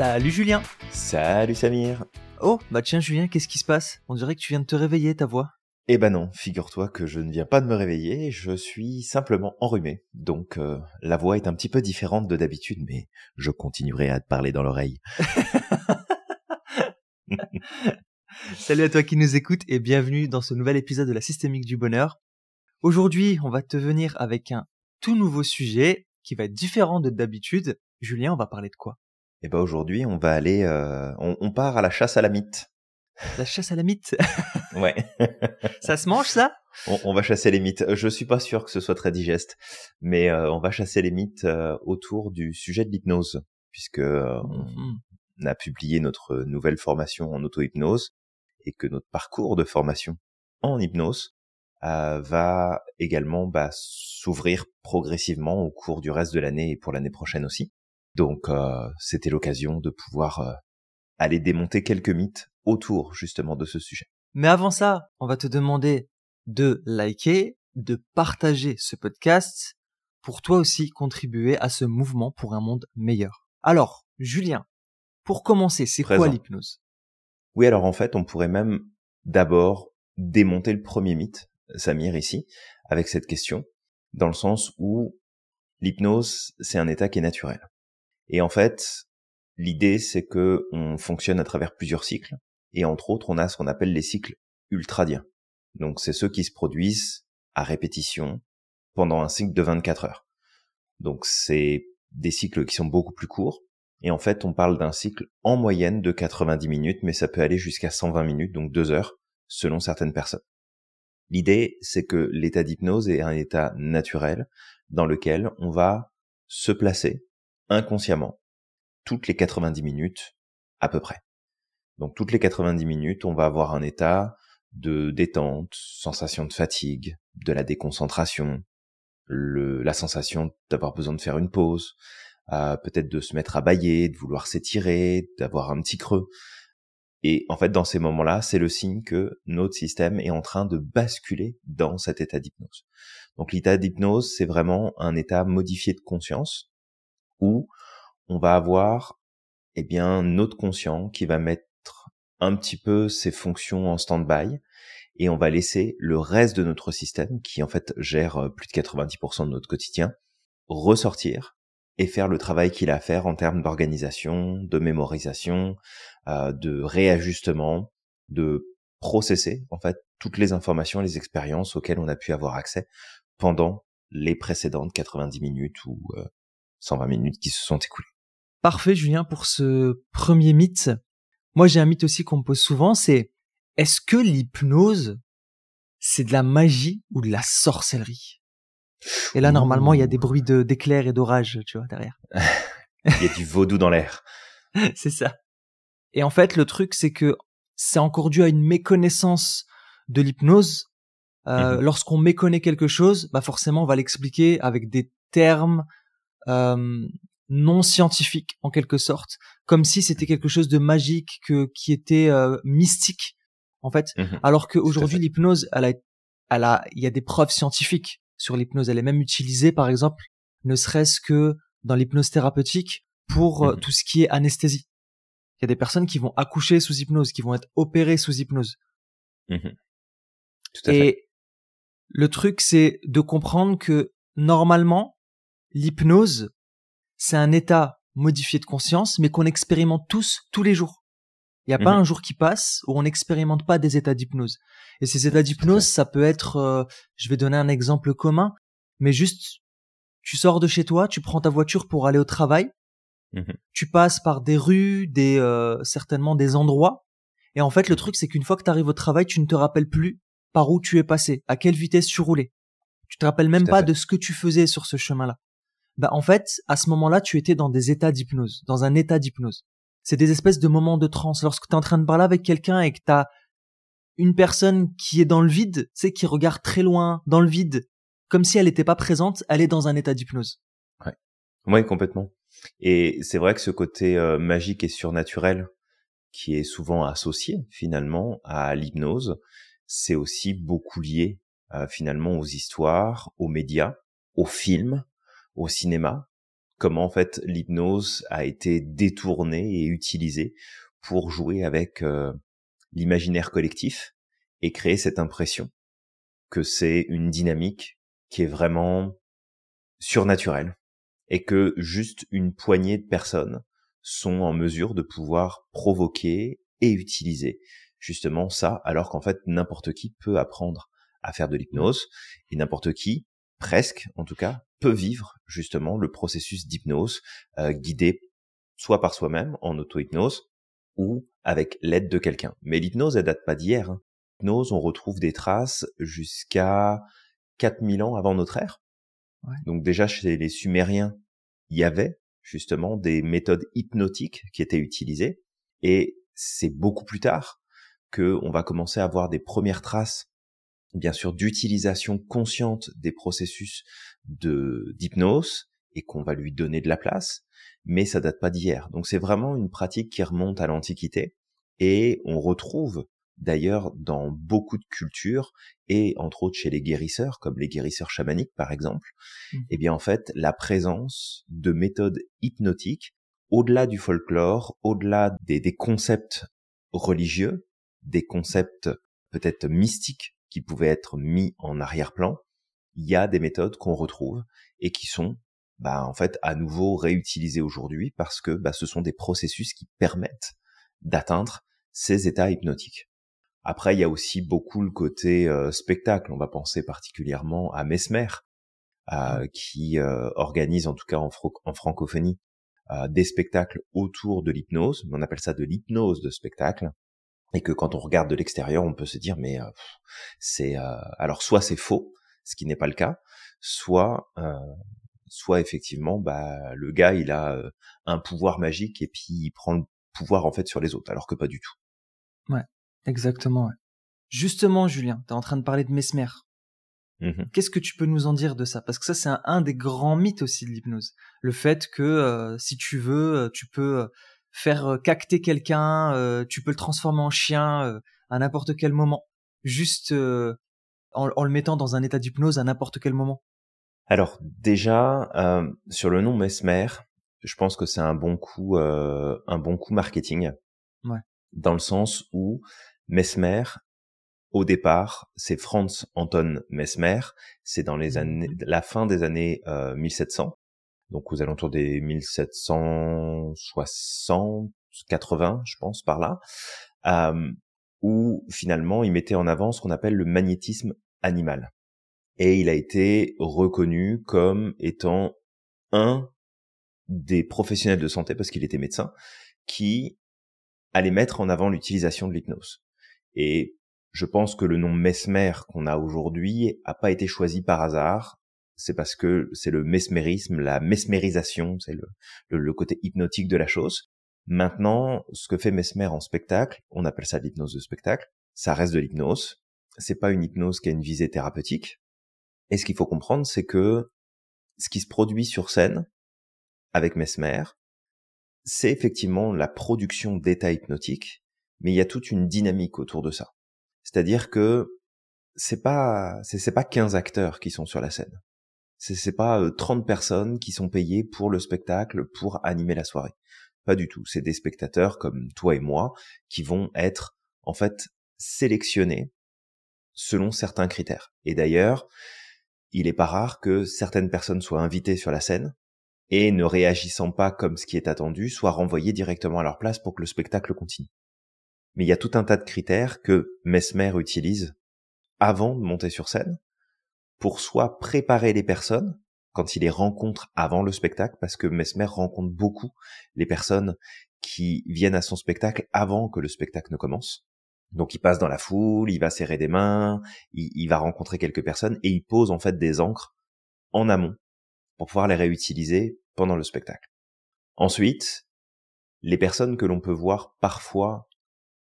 Salut Julien Salut Samir Oh, bah tiens Julien, qu'est-ce qui se passe? On dirait que tu viens de te réveiller, ta voix. Eh ben non, figure-toi que je ne viens pas de me réveiller, je suis simplement enrhumé. Donc euh, la voix est un petit peu différente de d'habitude, mais je continuerai à te parler dans l'oreille. Salut à toi qui nous écoutes et bienvenue dans ce nouvel épisode de la systémique du bonheur. Aujourd'hui, on va te venir avec un tout nouveau sujet qui va être différent de d'habitude. Julien, on va parler de quoi? Eh ben aujourd'hui, on va aller, euh, on, on part à la chasse à la mythe. La chasse à la mythe Ouais. Ça se mange ça? On, on va chasser les mythes. Je suis pas sûr que ce soit très digeste, mais euh, on va chasser les mythes euh, autour du sujet de l'hypnose, puisque euh, on, Mhm. on a publié notre nouvelle formation en auto-hypnose et que notre parcours de formation en hypnose euh, va également bah, s'ouvrir progressivement au cours du reste de l'année et pour l'année prochaine aussi. Donc euh, c'était l'occasion de pouvoir euh, aller démonter quelques mythes autour justement de ce sujet. Mais avant ça, on va te demander de liker, de partager ce podcast pour toi aussi contribuer à ce mouvement pour un monde meilleur. Alors, Julien, pour commencer, c'est quoi l'hypnose? Oui, alors en fait, on pourrait même d'abord démonter le premier mythe, Samir, ici, avec cette question, dans le sens où l'hypnose, c'est un état qui est naturel. Et en fait, l'idée, c'est que on fonctionne à travers plusieurs cycles, et entre autres, on a ce qu'on appelle les cycles ultradiens. Donc, c'est ceux qui se produisent à répétition pendant un cycle de 24 heures. Donc, c'est des cycles qui sont beaucoup plus courts, et en fait, on parle d'un cycle en moyenne de 90 minutes, mais ça peut aller jusqu'à 120 minutes, donc deux heures, selon certaines personnes. L'idée, c'est que l'état d'hypnose est un état naturel dans lequel on va se placer inconsciemment toutes les 90 minutes à peu près. Donc toutes les 90 minutes, on va avoir un état de détente, sensation de fatigue, de la déconcentration, le, la sensation d'avoir besoin de faire une pause, euh, peut-être de se mettre à bailler, de vouloir s'étirer, d'avoir un petit creux. Et en fait, dans ces moments-là, c'est le signe que notre système est en train de basculer dans cet état d'hypnose. Donc l'état d'hypnose, c'est vraiment un état modifié de conscience où on va avoir eh bien notre conscient qui va mettre un petit peu ses fonctions en stand-by et on va laisser le reste de notre système qui en fait gère euh, plus de 90% de notre quotidien ressortir et faire le travail qu'il a à faire en termes d'organisation, de mémorisation, euh, de réajustement, de processer en fait toutes les informations, les expériences auxquelles on a pu avoir accès pendant les précédentes 90 minutes ou euh, 120 minutes qui se sont écoulées. Parfait, Julien, pour ce premier mythe. Moi, j'ai un mythe aussi qu'on me pose souvent, c'est est-ce que l'hypnose, c'est de la magie ou de la sorcellerie? Et là, normalement, il y a des bruits de d'éclairs et d'orages, tu vois, derrière. Il y a du vaudou dans l'air. c'est ça. Et en fait, le truc, c'est que c'est encore dû à une méconnaissance de l'hypnose. Euh, Mhm. Lorsqu'on méconnaît quelque chose, bah forcément, on va l'expliquer avec des termes euh, non scientifiques, en quelque sorte, comme si c'était quelque chose de magique, que qui était euh, mystique, en fait. Mhm. Alors qu'aujourd'hui, l'hypnose, elle a, elle a, il y a des preuves scientifiques sur l'hypnose. Elle est même utilisée, par exemple, ne serait-ce que dans l'hypnose thérapeutique pour euh, Mhm. tout ce qui est anesthésie. Il y a des personnes qui vont accoucher sous hypnose, qui vont être opérées sous hypnose. Mhm. Tout à fait. Et le truc, c'est de comprendre que normalement, l'hypnose, c'est un état modifié de conscience, mais qu'on expérimente tous, tous les jours. Il n'y a pas Mhm. un jour qui passe où on n'expérimente pas des états d'hypnose. Et ces états d'hypnose, ça peut être, euh, je vais donner un exemple commun, mais juste, tu sors de chez toi, tu prends ta voiture pour aller au travail, Mhm. tu passes par des rues, des euh, certainement des endroits, et en fait, le truc, c'est qu'une fois que tu arrives au travail, tu ne te rappelles plus par où tu es passé, à quelle vitesse tu roulais. Tu te rappelles même pas fait. de ce que tu faisais sur ce chemin-là. Bah, en fait, à ce moment-là, tu étais dans des états d'hypnose, dans un état d'hypnose. C'est des espèces de moments de transe. Lorsque tu es en train de parler avec quelqu'un et que tu as une personne qui est dans le vide, tu sais, qui regarde très loin, dans le vide, comme si elle n'était pas présente, elle est dans un état d'hypnose. Oui, complètement. Et c'est vrai que ce côté euh, magique et surnaturel qui est souvent associé finalement à l'hypnose, c'est aussi beaucoup lié euh, finalement aux histoires, aux médias, aux films, au cinéma, comment en fait l'hypnose a été détournée et utilisée pour jouer avec euh, l'imaginaire collectif et créer cette impression que c'est une dynamique qui est vraiment surnaturelle et que juste une poignée de personnes sont en mesure de pouvoir provoquer et utiliser justement ça, alors qu'en fait n'importe qui peut apprendre à faire de l'hypnose et n'importe qui, presque en tout cas, peut vivre justement le processus d'hypnose euh, guidé soit par soi-même en auto-hypnose ou avec l'aide de quelqu'un. Mais l'hypnose, elle date pas d'hier. Hein. L'hypnose, on retrouve des traces jusqu'à 4000 ans avant notre ère. Donc déjà chez les Sumériens, il y avait justement des méthodes hypnotiques qui étaient utilisées et c'est beaucoup plus tard que on va commencer à avoir des premières traces bien sûr d'utilisation consciente des processus de d'hypnose et qu'on va lui donner de la place, mais ça date pas d'hier. Donc c'est vraiment une pratique qui remonte à l'Antiquité et on retrouve d'ailleurs dans beaucoup de cultures et entre autres chez les guérisseurs comme les guérisseurs chamaniques par exemple, mmh. eh bien en fait la présence de méthodes hypnotiques au-delà du folklore, au-delà des, des concepts religieux, des concepts peut-être mystiques qui pouvaient être mis en arrière-plan, il y a des méthodes qu'on retrouve et qui sont bah, en fait à nouveau réutilisées aujourd'hui parce que bah, ce sont des processus qui permettent d'atteindre ces états hypnotiques. Après, il y a aussi beaucoup le côté euh, spectacle. On va penser particulièrement à Mesmer, euh, qui euh, organise en tout cas en, en francophonie des spectacles autour de l'hypnose. On appelle ça de l'hypnose de spectacle et que quand on regarde de l'extérieur, on peut se dire mais euh, c'est euh, alors soit c'est faux, ce qui n'est pas le cas, soit euh, soit effectivement bah le gars il a un pouvoir magique et puis il prend le pouvoir en fait sur les autres alors que pas du tout. Ouais, exactement. Ouais. Justement Julien, tu es en train de parler de Mesmer. Mmh Qu'est-ce que tu peux nous en dire de ça? Parce que ça, c'est un, un, des grands mythes aussi de l'hypnose. Le fait que si tu veux, tu peux faire euh, cacter quelqu'un, euh, tu peux le transformer en chien euh, à n'importe quel moment, juste en, le mettant dans un état d'hypnose à n'importe quel moment. Alors déjà sur le nom Mesmer, je pense que c'est un bon coup, un bon coup marketing. Ouais. Dans le sens où Mesmer, au départ, c'est Franz Anton Mesmer. C'est dans les mmh années, la fin des années 1700 donc aux alentours des 1760, 80, je pense, par là, euh, où finalement il mettait en avant ce qu'on appelle le magnétisme animal. Et il a été reconnu comme étant un des professionnels de santé, parce qu'il était médecin, qui allait mettre en avant l'utilisation de l'hypnose. Et je pense que le nom Mesmer qu'on a aujourd'hui a pas été choisi par hasard c'est parce que c'est le mesmérisme, la mesmérisation, c'est le, le, côté hypnotique de la chose. Maintenant, ce que fait Mesmer en spectacle, on appelle ça l'hypnose de spectacle, ça reste de l'hypnose. C'est pas une hypnose qui a une visée thérapeutique. Et ce qu'il faut comprendre, c'est que ce qui se produit sur scène avec Mesmer, c'est effectivement la production d'états hypnotiques, mais il y a toute une dynamique autour de ça. C'est-à-dire que c'est pas c'est pas 15 acteurs qui sont sur la scène c'est pas 30 personnes qui sont payées pour le spectacle pour animer la soirée. Pas du tout. C'est des spectateurs comme toi et moi qui vont être en fait sélectionnés selon certains critères. Et d'ailleurs, il est pas rare que certaines personnes soient invitées sur la scène et ne réagissant pas comme ce qui est attendu, soient renvoyées directement à leur place pour que le spectacle continue. Mais il y a tout un tas de critères que Mesmer utilise avant de monter sur scène pour soit préparer les personnes quand il les rencontre avant le spectacle, parce que Mesmer rencontre beaucoup les personnes qui viennent à son spectacle avant que le spectacle ne commence. Donc il passe dans la foule, il va serrer des mains, il, va rencontrer quelques personnes et il pose en fait des encres en amont pour pouvoir les réutiliser pendant le spectacle. Ensuite, les personnes que l'on peut voir parfois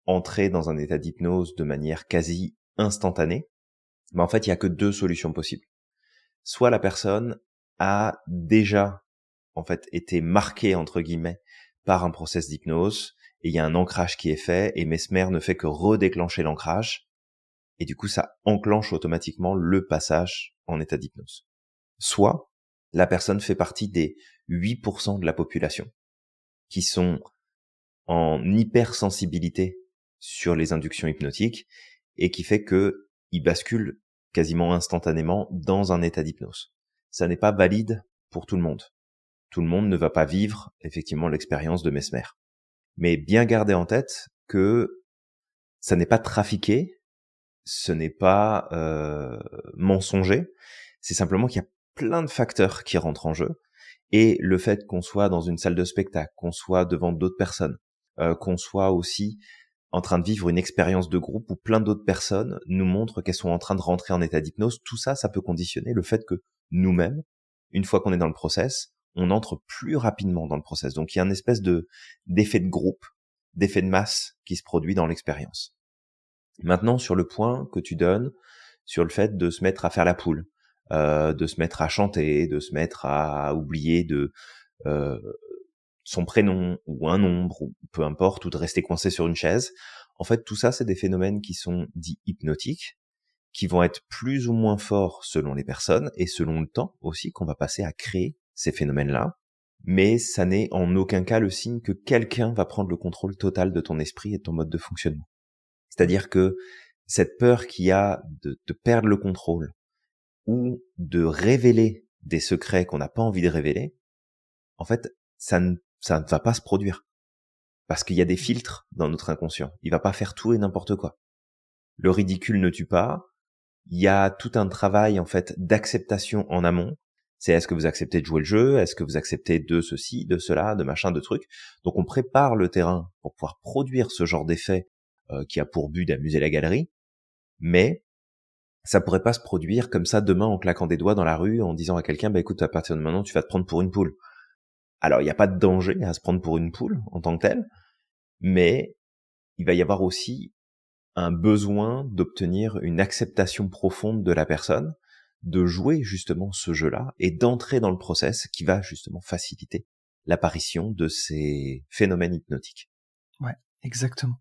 entrer dans un état d'hypnose de manière quasi instantanée, mais en fait, il y a que deux solutions possibles. Soit la personne a déjà, en fait, été marquée, entre guillemets, par un process d'hypnose, et il y a un ancrage qui est fait, et Mesmer ne fait que redéclencher l'ancrage, et du coup, ça enclenche automatiquement le passage en état d'hypnose. Soit la personne fait partie des 8% de la population qui sont en hypersensibilité sur les inductions hypnotiques et qui fait que ils basculent quasiment instantanément dans un état d'hypnose. Ça n'est pas valide pour tout le monde. Tout le monde ne va pas vivre effectivement l'expérience de Mesmer. Mais bien garder en tête que ça n'est pas trafiqué, ce n'est pas euh, mensonger, c'est simplement qu'il y a plein de facteurs qui rentrent en jeu. Et le fait qu'on soit dans une salle de spectacle, qu'on soit devant d'autres personnes, euh, qu'on soit aussi en train de vivre une expérience de groupe où plein d'autres personnes nous montrent qu'elles sont en train de rentrer en état d'hypnose, tout ça, ça peut conditionner le fait que nous-mêmes, une fois qu'on est dans le process, on entre plus rapidement dans le process. Donc il y a une espèce de d'effet de groupe, d'effet de masse qui se produit dans l'expérience. Maintenant, sur le point que tu donnes, sur le fait de se mettre à faire la poule, euh, de se mettre à chanter, de se mettre à oublier de euh, son prénom ou un nombre ou peu importe, ou de rester coincé sur une chaise. En fait, tout ça, c'est des phénomènes qui sont dits hypnotiques, qui vont être plus ou moins forts selon les personnes et selon le temps aussi qu'on va passer à créer ces phénomènes-là. Mais ça n'est en aucun cas le signe que quelqu'un va prendre le contrôle total de ton esprit et de ton mode de fonctionnement. C'est-à-dire que cette peur qu'il y a de, perdre le contrôle ou de révéler des secrets qu'on n'a pas envie de révéler, en fait, ça ne, ça ne va pas se produire. Parce qu'il y a des filtres dans notre inconscient. Il va pas faire tout et n'importe quoi. Le ridicule ne tue pas. Il y a tout un travail, en fait, d'acceptation en amont. C'est est-ce que vous acceptez de jouer le jeu? Est-ce que vous acceptez de ceci, de cela, de machin, de trucs? Donc on prépare le terrain pour pouvoir produire ce genre d'effet euh, qui a pour but d'amuser la galerie. Mais ça pourrait pas se produire comme ça demain en claquant des doigts dans la rue en disant à quelqu'un bah écoute à partir de maintenant tu vas te prendre pour une poule. Alors il n'y a pas de danger à se prendre pour une poule en tant que tel, mais il va y avoir aussi un besoin d'obtenir une acceptation profonde de la personne, de jouer justement ce jeu-là et d'entrer dans le process qui va justement faciliter l'apparition de ces phénomènes hypnotiques. Ouais, exactement.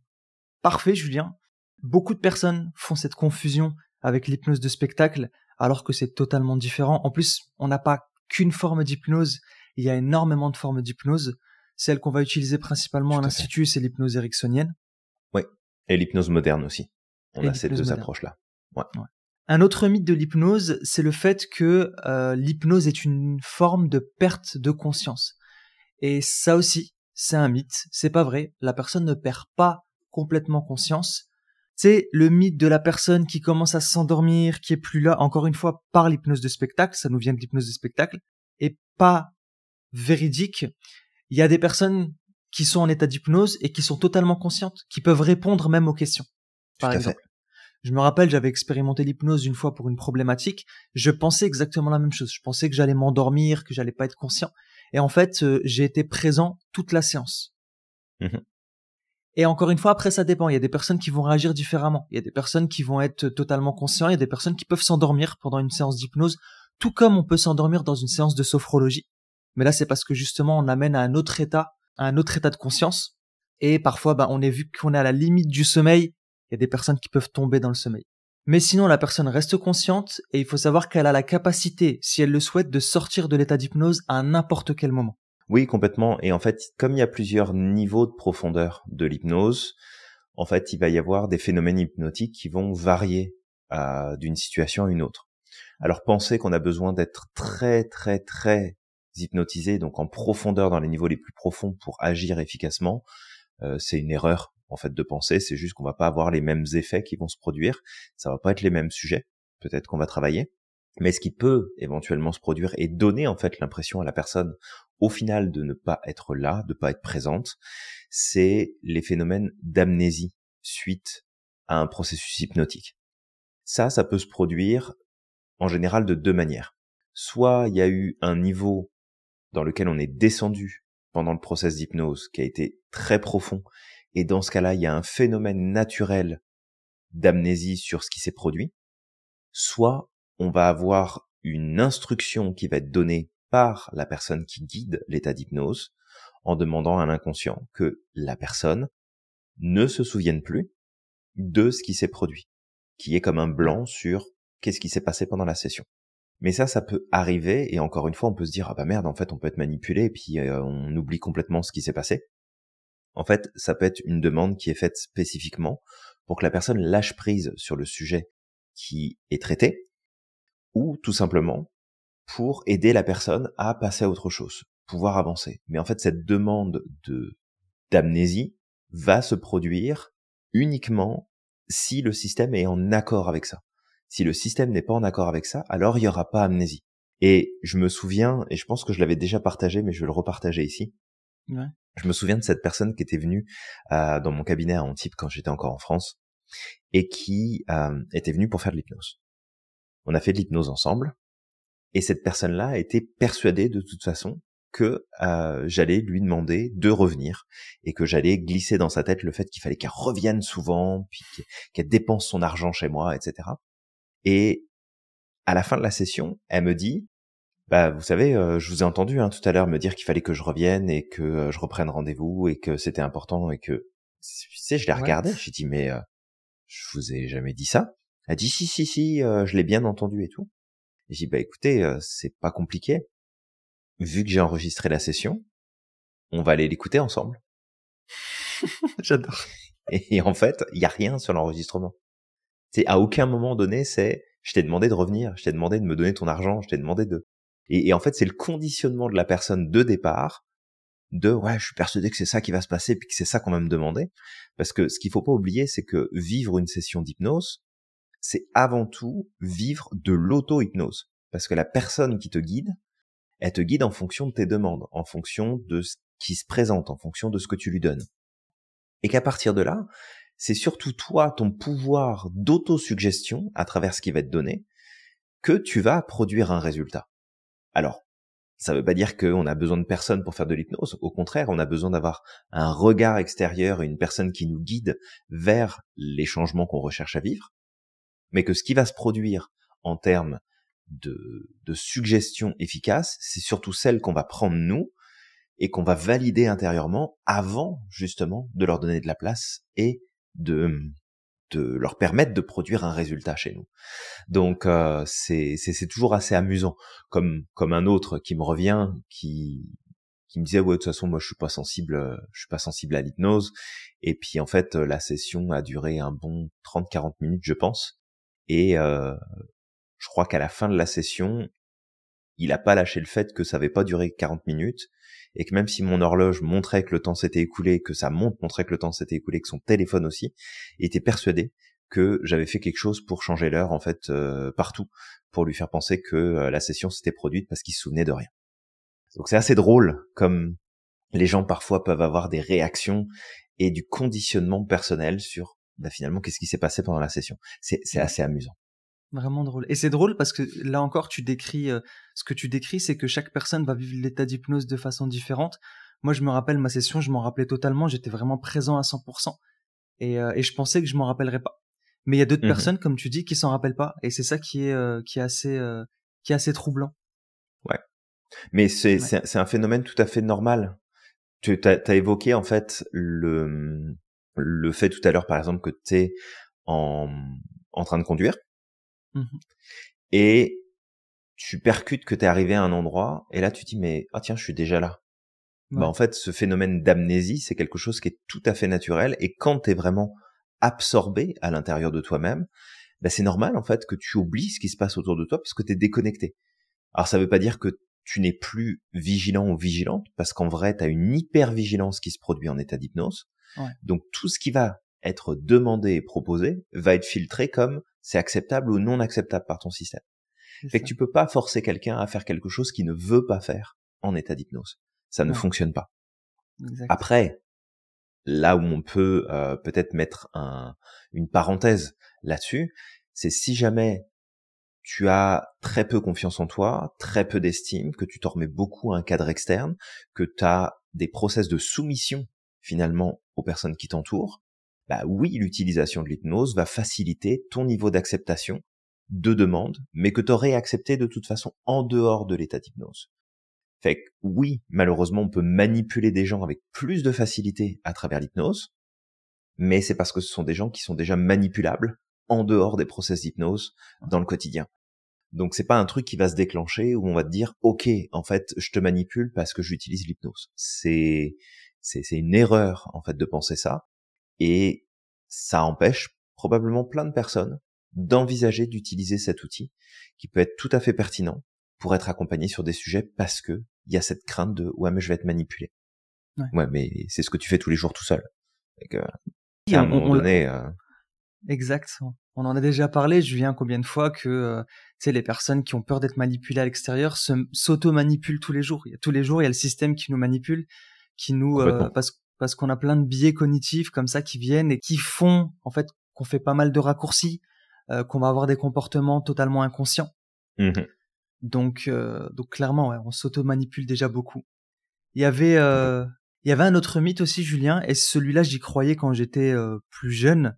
Parfait, Julien. Beaucoup de personnes font cette confusion avec l'hypnose de spectacle, alors que c'est totalement différent. En plus, on n'a pas qu'une forme d'hypnose, il y a énormément de formes d'hypnose. Celle qu'on va utiliser principalement à l'Institut, c'est l'hypnose ericksonienne. Oui, et l'hypnose moderne aussi. On a ces deux approches-là. Ouais. Un autre mythe de l'hypnose, c'est le fait que euh, l'hypnose est une forme de perte de conscience. Et ça aussi, c'est un mythe. C'est pas vrai. La personne ne perd pas complètement conscience c'est le mythe de la personne qui commence à s'endormir, qui est plus là, encore une fois, par l'hypnose de spectacle, ça nous vient de l'hypnose de spectacle, et pas véridique. Il y a des personnes qui sont en état d'hypnose et qui sont totalement conscientes, qui peuvent répondre même aux questions. Par exemple. Je me rappelle, j'avais expérimenté l'hypnose une fois pour une problématique. Je pensais exactement la même chose. Je pensais que j'allais m'endormir, que j'allais pas être conscient. Et en fait, euh, j'ai été présent toute la séance. Mmh et encore une fois, après, ça dépend. Il y a des personnes qui vont réagir différemment. Il y a des personnes qui vont être totalement conscients. Il y a des personnes qui peuvent s'endormir pendant une séance d'hypnose, tout comme on peut s'endormir dans une séance de sophrologie. Mais là, c'est parce que justement, on amène à un autre état, à un autre état de conscience. Et parfois, bah, on est vu qu'on est à la limite du sommeil. Il y a des personnes qui peuvent tomber dans le sommeil. Mais sinon, la personne reste consciente et il faut savoir qu'elle a la capacité, si elle le souhaite, de sortir de l'état d'hypnose à n'importe quel moment. Oui, complètement. Et en fait, comme il y a plusieurs niveaux de profondeur de l'hypnose, en fait, il va y avoir des phénomènes hypnotiques qui vont varier euh, d'une situation à une autre. Alors, pensez qu'on a besoin d'être très, très, très hypnotisé, donc en profondeur dans les niveaux les plus profonds pour agir efficacement, euh, c'est une erreur en fait de penser. C'est juste qu'on va pas avoir les mêmes effets qui vont se produire. Ça va pas être les mêmes sujets. Peut-être qu'on va travailler. Mais ce qui peut éventuellement se produire et donner en fait l'impression à la personne au final de ne pas être là, de pas être présente, c'est les phénomènes d'amnésie suite à un processus hypnotique. Ça, ça peut se produire en général de deux manières. Soit il y a eu un niveau dans lequel on est descendu pendant le processus d'hypnose qui a été très profond, et dans ce cas-là, il y a un phénomène naturel d'amnésie sur ce qui s'est produit. Soit on va avoir une instruction qui va être donnée par la personne qui guide l'état d'hypnose en demandant à l'inconscient que la personne ne se souvienne plus de ce qui s'est produit, qui est comme un blanc sur qu'est-ce qui s'est passé pendant la session. Mais ça, ça peut arriver, et encore une fois, on peut se dire, ah bah merde, en fait, on peut être manipulé, et puis euh, on oublie complètement ce qui s'est passé. En fait, ça peut être une demande qui est faite spécifiquement pour que la personne lâche prise sur le sujet qui est traité, ou tout simplement pour aider la personne à passer à autre chose, pouvoir avancer. Mais en fait, cette demande de d'amnésie va se produire uniquement si le système est en accord avec ça. Si le système n'est pas en accord avec ça, alors il n'y aura pas amnésie. Et je me souviens, et je pense que je l'avais déjà partagé, mais je vais le repartager ici. Je me souviens de cette personne qui était venue euh, dans mon cabinet à Antibes quand j'étais encore en France et qui euh, était venue pour faire de l'hypnose. On a fait de l'hypnose ensemble et cette personne-là était persuadée de toute façon que euh, j'allais lui demander de revenir et que j'allais glisser dans sa tête le fait qu'il fallait qu'elle revienne souvent, puis qu'elle dépense son argent chez moi, etc. Et à la fin de la session, elle me dit, bah vous savez, euh, je vous ai entendu hein, tout à l'heure me dire qu'il fallait que je revienne et que euh, je reprenne rendez-vous et que c'était important et que, tu sais, je l'ai regardé, j'ai dit mais je vous ai jamais dit ça. Elle dit si si si, je l'ai bien entendu et tout. Et j'ai dit bah écoutez, c'est pas compliqué vu que j'ai enregistré la session, on va aller l'écouter ensemble. J'adore. Et, en fait, il y a rien sur l'enregistrement. C'est à aucun moment donné, c'est je t'ai demandé de revenir, je t'ai demandé de me donner ton argent, je t'ai demandé de. Et, en fait, c'est le conditionnement de la personne de départ de ouais, je suis persuadé que c'est ça qui va se passer puis que c'est ça qu'on va me demander. Parce que ce qu'il faut pas oublier, c'est que vivre une session d'hypnose, c'est avant tout vivre de l'auto-hypnose. Parce que la personne qui te guide, elle te guide en fonction de tes demandes, en fonction de ce qui se présente, en fonction de ce que tu lui donnes. Et qu'à partir de là, c'est surtout toi, ton pouvoir d'autosuggestion à travers ce qui va te donner, que tu vas produire un résultat. Alors, ça ne veut pas dire qu'on a besoin de personne pour faire de l'hypnose. Au contraire, on a besoin d'avoir un regard extérieur et une personne qui nous guide vers les changements qu'on recherche à vivre. Mais que ce qui va se produire en termes de, de suggestions efficaces, c'est surtout celles qu'on va prendre nous et qu'on va valider intérieurement avant justement de leur donner de la place et de de leur permettre de produire un résultat chez nous. Donc euh, c'est toujours assez amusant comme comme un autre qui me revient qui qui me disait ouais de toute façon moi je suis pas sensible je suis pas sensible à l'hypnose et puis en fait la session a duré un bon 30 40 minutes je pense et euh, je crois qu'à la fin de la session, il a pas lâché le fait que ça avait pas duré 40 minutes et que même si mon horloge montrait que le temps s'était écoulé, que sa montre montrait que le temps s'était écoulé, que son téléphone aussi, il était persuadé que j'avais fait quelque chose pour changer l'heure en fait euh, partout, pour lui faire penser que euh, la session s'était produite parce qu'il se souvenait de rien. Donc c'est assez drôle comme les gens parfois peuvent avoir des réactions et du conditionnement personnel sur bah, finalement qu'est-ce qui s'est passé pendant la session. C'est assez amusant. Vraiment drôle. Et c'est drôle parce que là encore, tu décris, euh, ce que tu décris, c'est que chaque personne va vivre l'état d'hypnose de façon différente. Moi, je me rappelle ma session, je m'en rappelais totalement, j'étais vraiment présent à 100%. Et, euh, et je pensais que je m'en rappellerais pas. Mais il y a d'autres mmh personnes, comme tu dis, qui s'en rappellent pas. Et c'est ça qui est, euh, qui est assez, qui est assez troublant. Ouais. Mais c'est, c'est, un phénomène tout à fait normal. Tu as, as évoqué, en fait, le, le fait tout à l'heure, par exemple, que tu es en, en train de conduire Mmh et tu percutes que tu es arrivé à un endroit, et là tu te dis, mais ah tiens, je suis déjà là. Bah, en fait, ce phénomène d'amnésie, c'est quelque chose qui est tout à fait naturel, et quand tu es vraiment absorbé à l'intérieur de toi-même, bah, c'est normal en fait que tu oublies ce qui se passe autour de toi parce que tu es déconnecté. Alors ça veut pas dire que tu n'es plus vigilant ou vigilante, parce qu'en vrai, tu as une hyper-vigilance qui se produit en état d'hypnose. Donc tout ce qui va être demandé et proposé va être filtré comme c'est acceptable ou non acceptable par ton système. Fait que tu peux pas forcer quelqu'un à faire quelque chose qu'il ne veut pas faire en état d'hypnose. Ça ne fonctionne pas. Après, là où on peut euh, peut-être mettre un, une parenthèse là-dessus, c'est si jamais tu as très peu confiance en toi, très peu d'estime, que tu t'en remets beaucoup à un cadre externe, que tu as des process de soumission finalement aux personnes qui t'entourent, bah oui, l'utilisation de l'hypnose va faciliter ton niveau d'acceptation de demande, mais que tu aurais accepté de toute façon en dehors de l'état d'hypnose. Fait que oui, malheureusement, on peut manipuler des gens avec plus de facilité à travers l'hypnose, mais c'est parce que ce sont des gens qui sont déjà manipulables en dehors des process d'hypnose dans le quotidien. Donc c'est pas un truc qui va se déclencher où on va te dire OK, en fait, je te manipule parce que j'utilise l'hypnose. C'est c'est c'est une erreur en fait de penser ça et ça empêche probablement plein de personnes d'envisager d'utiliser cet outil qui peut être tout à fait pertinent pour être accompagné sur des sujets parce que il y a cette crainte de ouais mais je vais être manipulé. Ouais, mais c'est ce que tu fais tous les jours tout seul. Et à un moment donné. Euh... Exact. On en a déjà parlé, Julien, combien de fois que euh, sais les personnes qui ont peur d'être manipulées à l'extérieur s'auto-manipulent tous les jours. Il y a tous les jours, il y a le système qui nous manipule, qui nous euh, parce parce qu'on a plein de biais cognitifs comme ça qui viennent et qui font en fait qu'on fait pas mal de raccourcis, euh, qu'on va avoir des comportements totalement inconscients. Mmh donc euh, donc clairement, ouais, on s'auto-manipule déjà beaucoup. Il y avait euh, il y avait un autre mythe aussi, Julien, et celui-là j'y croyais quand j'étais plus jeune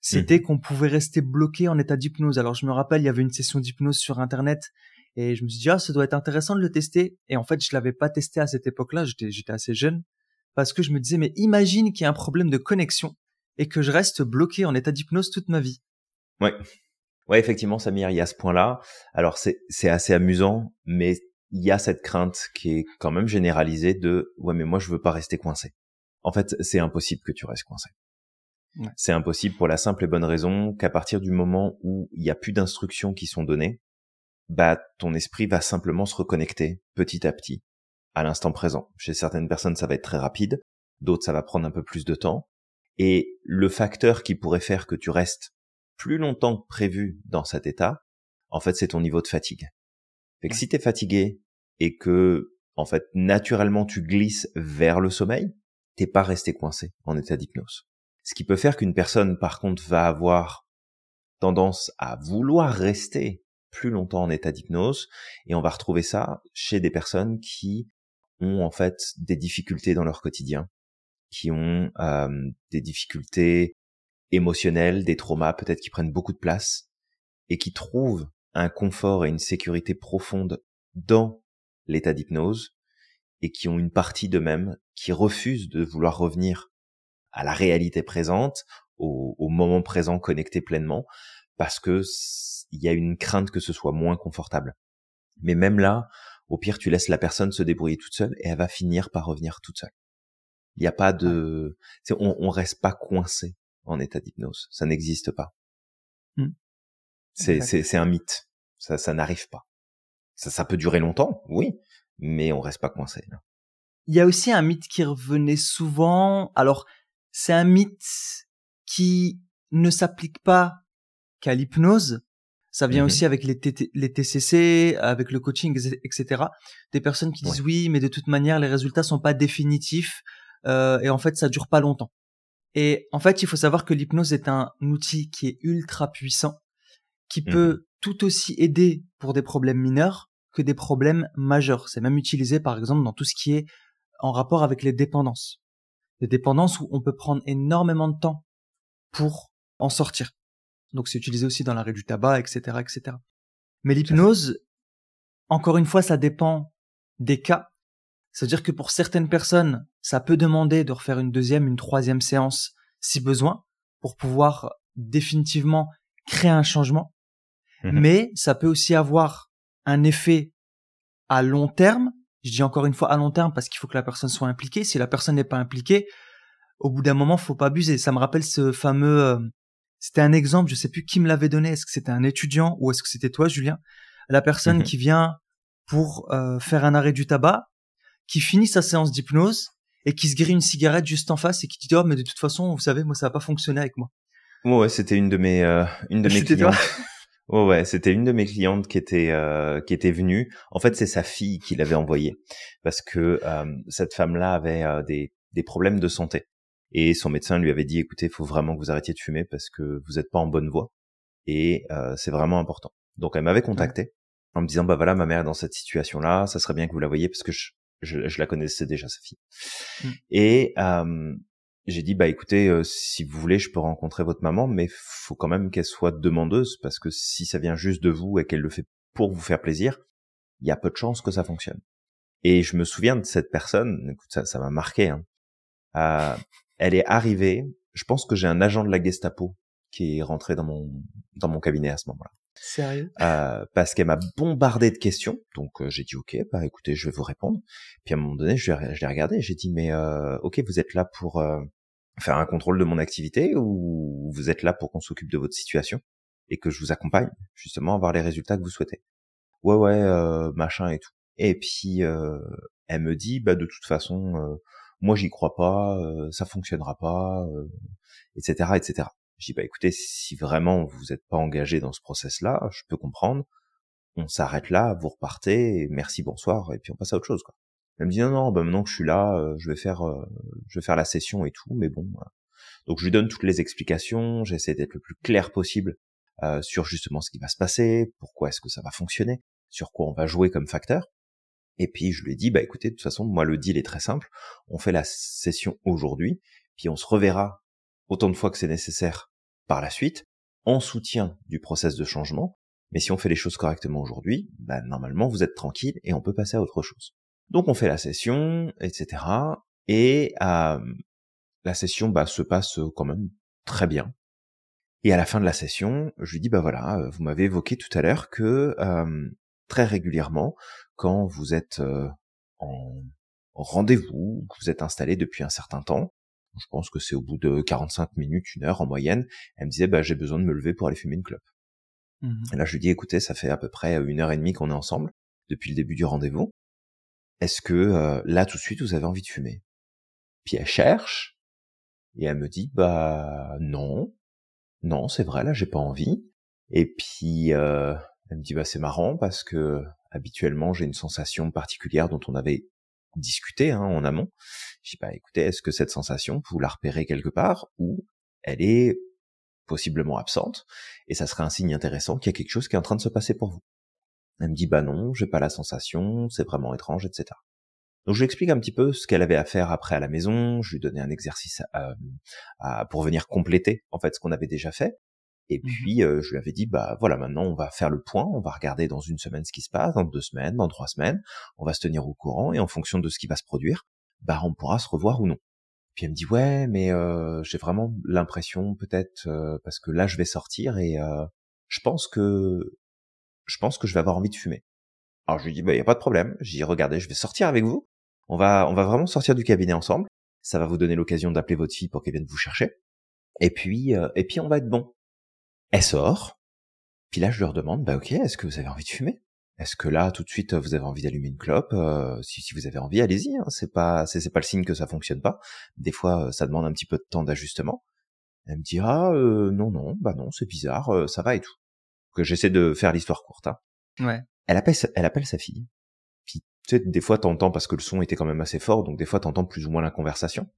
c'était mmh. qu'on pouvait rester bloqué en état d'hypnose. Alors je me rappelle, il y avait une session d'hypnose sur internet et je me suis dit ah ça doit être intéressant de le tester. Et en fait je l'avais pas testé à cette époque-là, j'étais j'étais assez jeune parce que je me disais mais imagine qu'il y a un problème de connexion et que je reste bloqué en état d'hypnose toute ma vie. Ouais. Ouais, effectivement, Samir, il y a ce point-là. Alors, c'est, c'est assez amusant, mais il y a cette crainte qui est quand même généralisée de, ouais, mais moi, je veux pas rester coincé. En fait, c'est impossible que tu restes coincé. C'est impossible pour la simple et bonne raison qu'à partir du moment où il n'y a plus d'instructions qui sont données, bah ton esprit va simplement se reconnecter petit à petit à l'instant présent. Chez certaines personnes, ça va être très rapide, d'autres ça va prendre un peu plus de temps. Et le facteur qui pourrait faire que tu restes plus longtemps que prévu dans cet état, en fait, c'est ton niveau de fatigue. Fait que si t'es fatigué et que, en fait, naturellement tu glisses vers le sommeil, t'es pas resté coincé en état d'hypnose. Ce qui peut faire qu'une personne, par contre, va avoir tendance à vouloir rester plus longtemps en état d'hypnose, et on va retrouver ça chez des personnes qui ont en fait des difficultés dans leur quotidien, qui ont euh, des difficultés émotionnelles, des traumas peut-être qui prennent beaucoup de place, et qui trouvent un confort et une sécurité profonde dans l'état d'hypnose, et qui ont une partie d'eux-mêmes qui refusent de vouloir revenir à la réalité présente, au, au moment présent connecté pleinement, parce que il y a une crainte que ce soit moins confortable. Mais même là, au pire, tu laisses la personne se débrouiller toute seule et elle va finir par revenir toute seule. Il n'y a pas de, on, on reste pas coincé en état d'hypnose. Ça n'existe pas. Mmh. C'est, c'est, c'est un mythe. Ça, ça n'arrive pas. Ça, ça peut durer longtemps, oui, mais on reste pas coincé. Il y a aussi un mythe qui revenait souvent. Alors, c'est un mythe qui ne s'applique pas qu'à l'hypnose. Ça vient mmh aussi avec les, les, TCC, avec le coaching, etc. Des personnes qui disent oui, mais de toute manière, les résultats sont pas définitifs euh, et en fait, ça dure pas longtemps. Et en fait, il faut savoir que l'hypnose est un outil qui est ultra puissant, qui mmh peut tout aussi aider pour des problèmes mineurs que des problèmes majeurs. C'est même utilisé, par exemple, dans tout ce qui est en rapport avec les dépendances des dépendances où on peut prendre énormément de temps pour en sortir. Donc c'est utilisé aussi dans l'arrêt du tabac, etc., etc. Mais l'hypnose, encore une fois, ça dépend des cas. C'est-à-dire que pour certaines personnes, ça peut demander de refaire une deuxième, une troisième séance si besoin pour pouvoir définitivement créer un changement. Mmh Mais ça peut aussi avoir un effet à long terme je dis encore une fois à long terme parce qu'il faut que la personne soit impliquée. Si la personne n'est pas impliquée, au bout d'un moment, faut pas abuser. Ça me rappelle ce fameux. C'était un exemple. Je sais plus qui me l'avait donné. Est-ce que c'était un étudiant ou est-ce que c'était toi, Julien? La personne mhm. qui vient pour euh, faire un arrêt du tabac, qui finit sa séance d'hypnose et qui se grille une cigarette juste en face et qui dit oh mais de toute façon, vous savez, moi ça va pas fonctionner avec moi. Ouais, c'était une de mes euh, une de mes clientes. Oh ouais, c'était une de mes clientes qui était euh, qui était venue. En fait, c'est sa fille qui l'avait envoyée parce que euh, cette femme-là avait euh, des des problèmes de santé et son médecin lui avait dit écoutez, il faut vraiment que vous arrêtiez de fumer parce que vous n'êtes pas en bonne voie et c'est vraiment important. Donc elle m'avait contacté en me disant bah voilà ma mère est dans cette situation-là, ça serait bien que vous la voyiez parce que je je, je la connaissais déjà sa fille. Mmh. Et j'ai dit bah écoutez euh, si vous voulez je peux rencontrer votre maman mais faut quand même qu'elle soit demandeuse parce que si ça vient juste de vous et qu'elle le fait pour vous faire plaisir il y a peu de chances que ça fonctionne et je me souviens de cette personne écoute ça ça m'a marqué hein. Euh, elle est arrivée je pense que j'ai un agent de la Gestapo qui est rentré dans mon dans mon cabinet à ce moment-là Sérieux? Euh, Parce qu'elle m'a bombardé de questions. Donc euh, j'ai dit ok, bah écoutez, je vais vous répondre. Puis à un moment donné, je, je l'ai regardé, j'ai dit mais euh, ok, vous êtes là pour euh, faire un contrôle de mon activité ou vous êtes là pour qu'on s'occupe de votre situation et que je vous accompagne justement à avoir les résultats que vous souhaitez? Ouais ouais, euh, machin et tout. Et puis elle me dit bah de toute façon, moi j'y crois pas, ça fonctionnera pas, etc etc. Je dis bah écoutez, si vraiment vous n'êtes pas engagé dans ce process-là, je peux comprendre. On s'arrête là, vous repartez, merci, bonsoir, et puis on passe à autre chose. Quoi. Elle me dit non non, bah maintenant que je suis là, euh, je vais faire, euh, je vais faire la session et tout, mais bon. Donc je lui donne toutes les explications, j'essaie d'être le plus clair possible euh, sur justement ce qui va se passer, pourquoi est-ce que ça va fonctionner, sur quoi on va jouer comme facteur. Et puis je lui ai dit bah écoutez, de toute façon moi le deal est très simple, on fait la session aujourd'hui, puis on se reverra autant de fois que c'est nécessaire par la suite, en soutien du process de changement. Mais si on fait les choses correctement aujourd'hui, bah, normalement vous êtes tranquille et on peut passer à autre chose. Donc on fait la session, etc. Et euh, la session bah, se passe quand même très bien. Et à la fin de la session, je lui dis bah voilà, euh, vous m'avez évoqué tout à l'heure que euh, très régulièrement, quand vous êtes euh, en rendez-vous, que vous êtes installé depuis un certain temps, je pense que c'est au bout de 45 minutes, une heure en moyenne, elle me disait bah j'ai besoin de me lever pour aller fumer une clope. Mmh et là je lui dis écoutez, ça fait à peu près une heure et demie qu'on est ensemble depuis le début du rendez-vous. Est-ce que euh, là tout de suite vous avez envie de fumer? Puis elle cherche et elle me dit bah non, non c'est vrai là j'ai pas envie. Et puis euh, elle me dit bah c'est marrant parce que habituellement j'ai une sensation particulière dont on avait discuté hein, en amont. Je dis bah écoutez, est-ce que cette sensation, vous la repérez quelque part ou elle est possiblement absente et ça serait un signe intéressant qu'il y a quelque chose qui est en train de se passer pour vous? Elle me dit bah non, j'ai pas la sensation, c'est vraiment étrange, etc. Donc je lui explique un petit peu ce qu'elle avait à faire après à la maison, je lui donnais un exercice pour venir compléter en fait ce qu'on avait déjà fait. Et mmh puis euh, je lui avais dit bah voilà maintenant on va faire le point, on va regarder dans une semaine ce qui se passe, dans deux semaines, dans trois semaines, on va se tenir au courant et en fonction de ce qui va se produire, bah on pourra se revoir ou non. Puis elle me dit ouais mais euh, j'ai vraiment l'impression peut-être euh, parce que là je vais sortir et euh, je pense que je pense que je vais avoir envie de fumer. Alors je lui dis bah y a pas de problème, je dis regardez je vais sortir avec vous, on va on va vraiment sortir du cabinet ensemble, ça va vous donner l'occasion d'appeler votre fille pour qu'elle vienne vous chercher. Et puis et puis on va être bon. Elle sort. Puis là, je leur demande, bah ok, est-ce que vous avez envie de fumer? Est-ce que là, tout de suite, vous avez envie d'allumer une clope? Euh, si, si vous avez envie, allez-y. Hein, c'est pas, c'est, pas le signe que ça fonctionne pas. Des fois, euh, ça demande un petit peu de temps d'ajustement. Elle me dit, ah euh, non, non, bah non, c'est bizarre, euh, ça va et tout. Que j'essaie de faire l'histoire courte. Hein. Ouais. Elle appelle, elle appelle sa fille. Puis tu sais, des fois, t'entends parce que le son était quand même assez fort, donc des fois, t'entends plus ou moins la conversation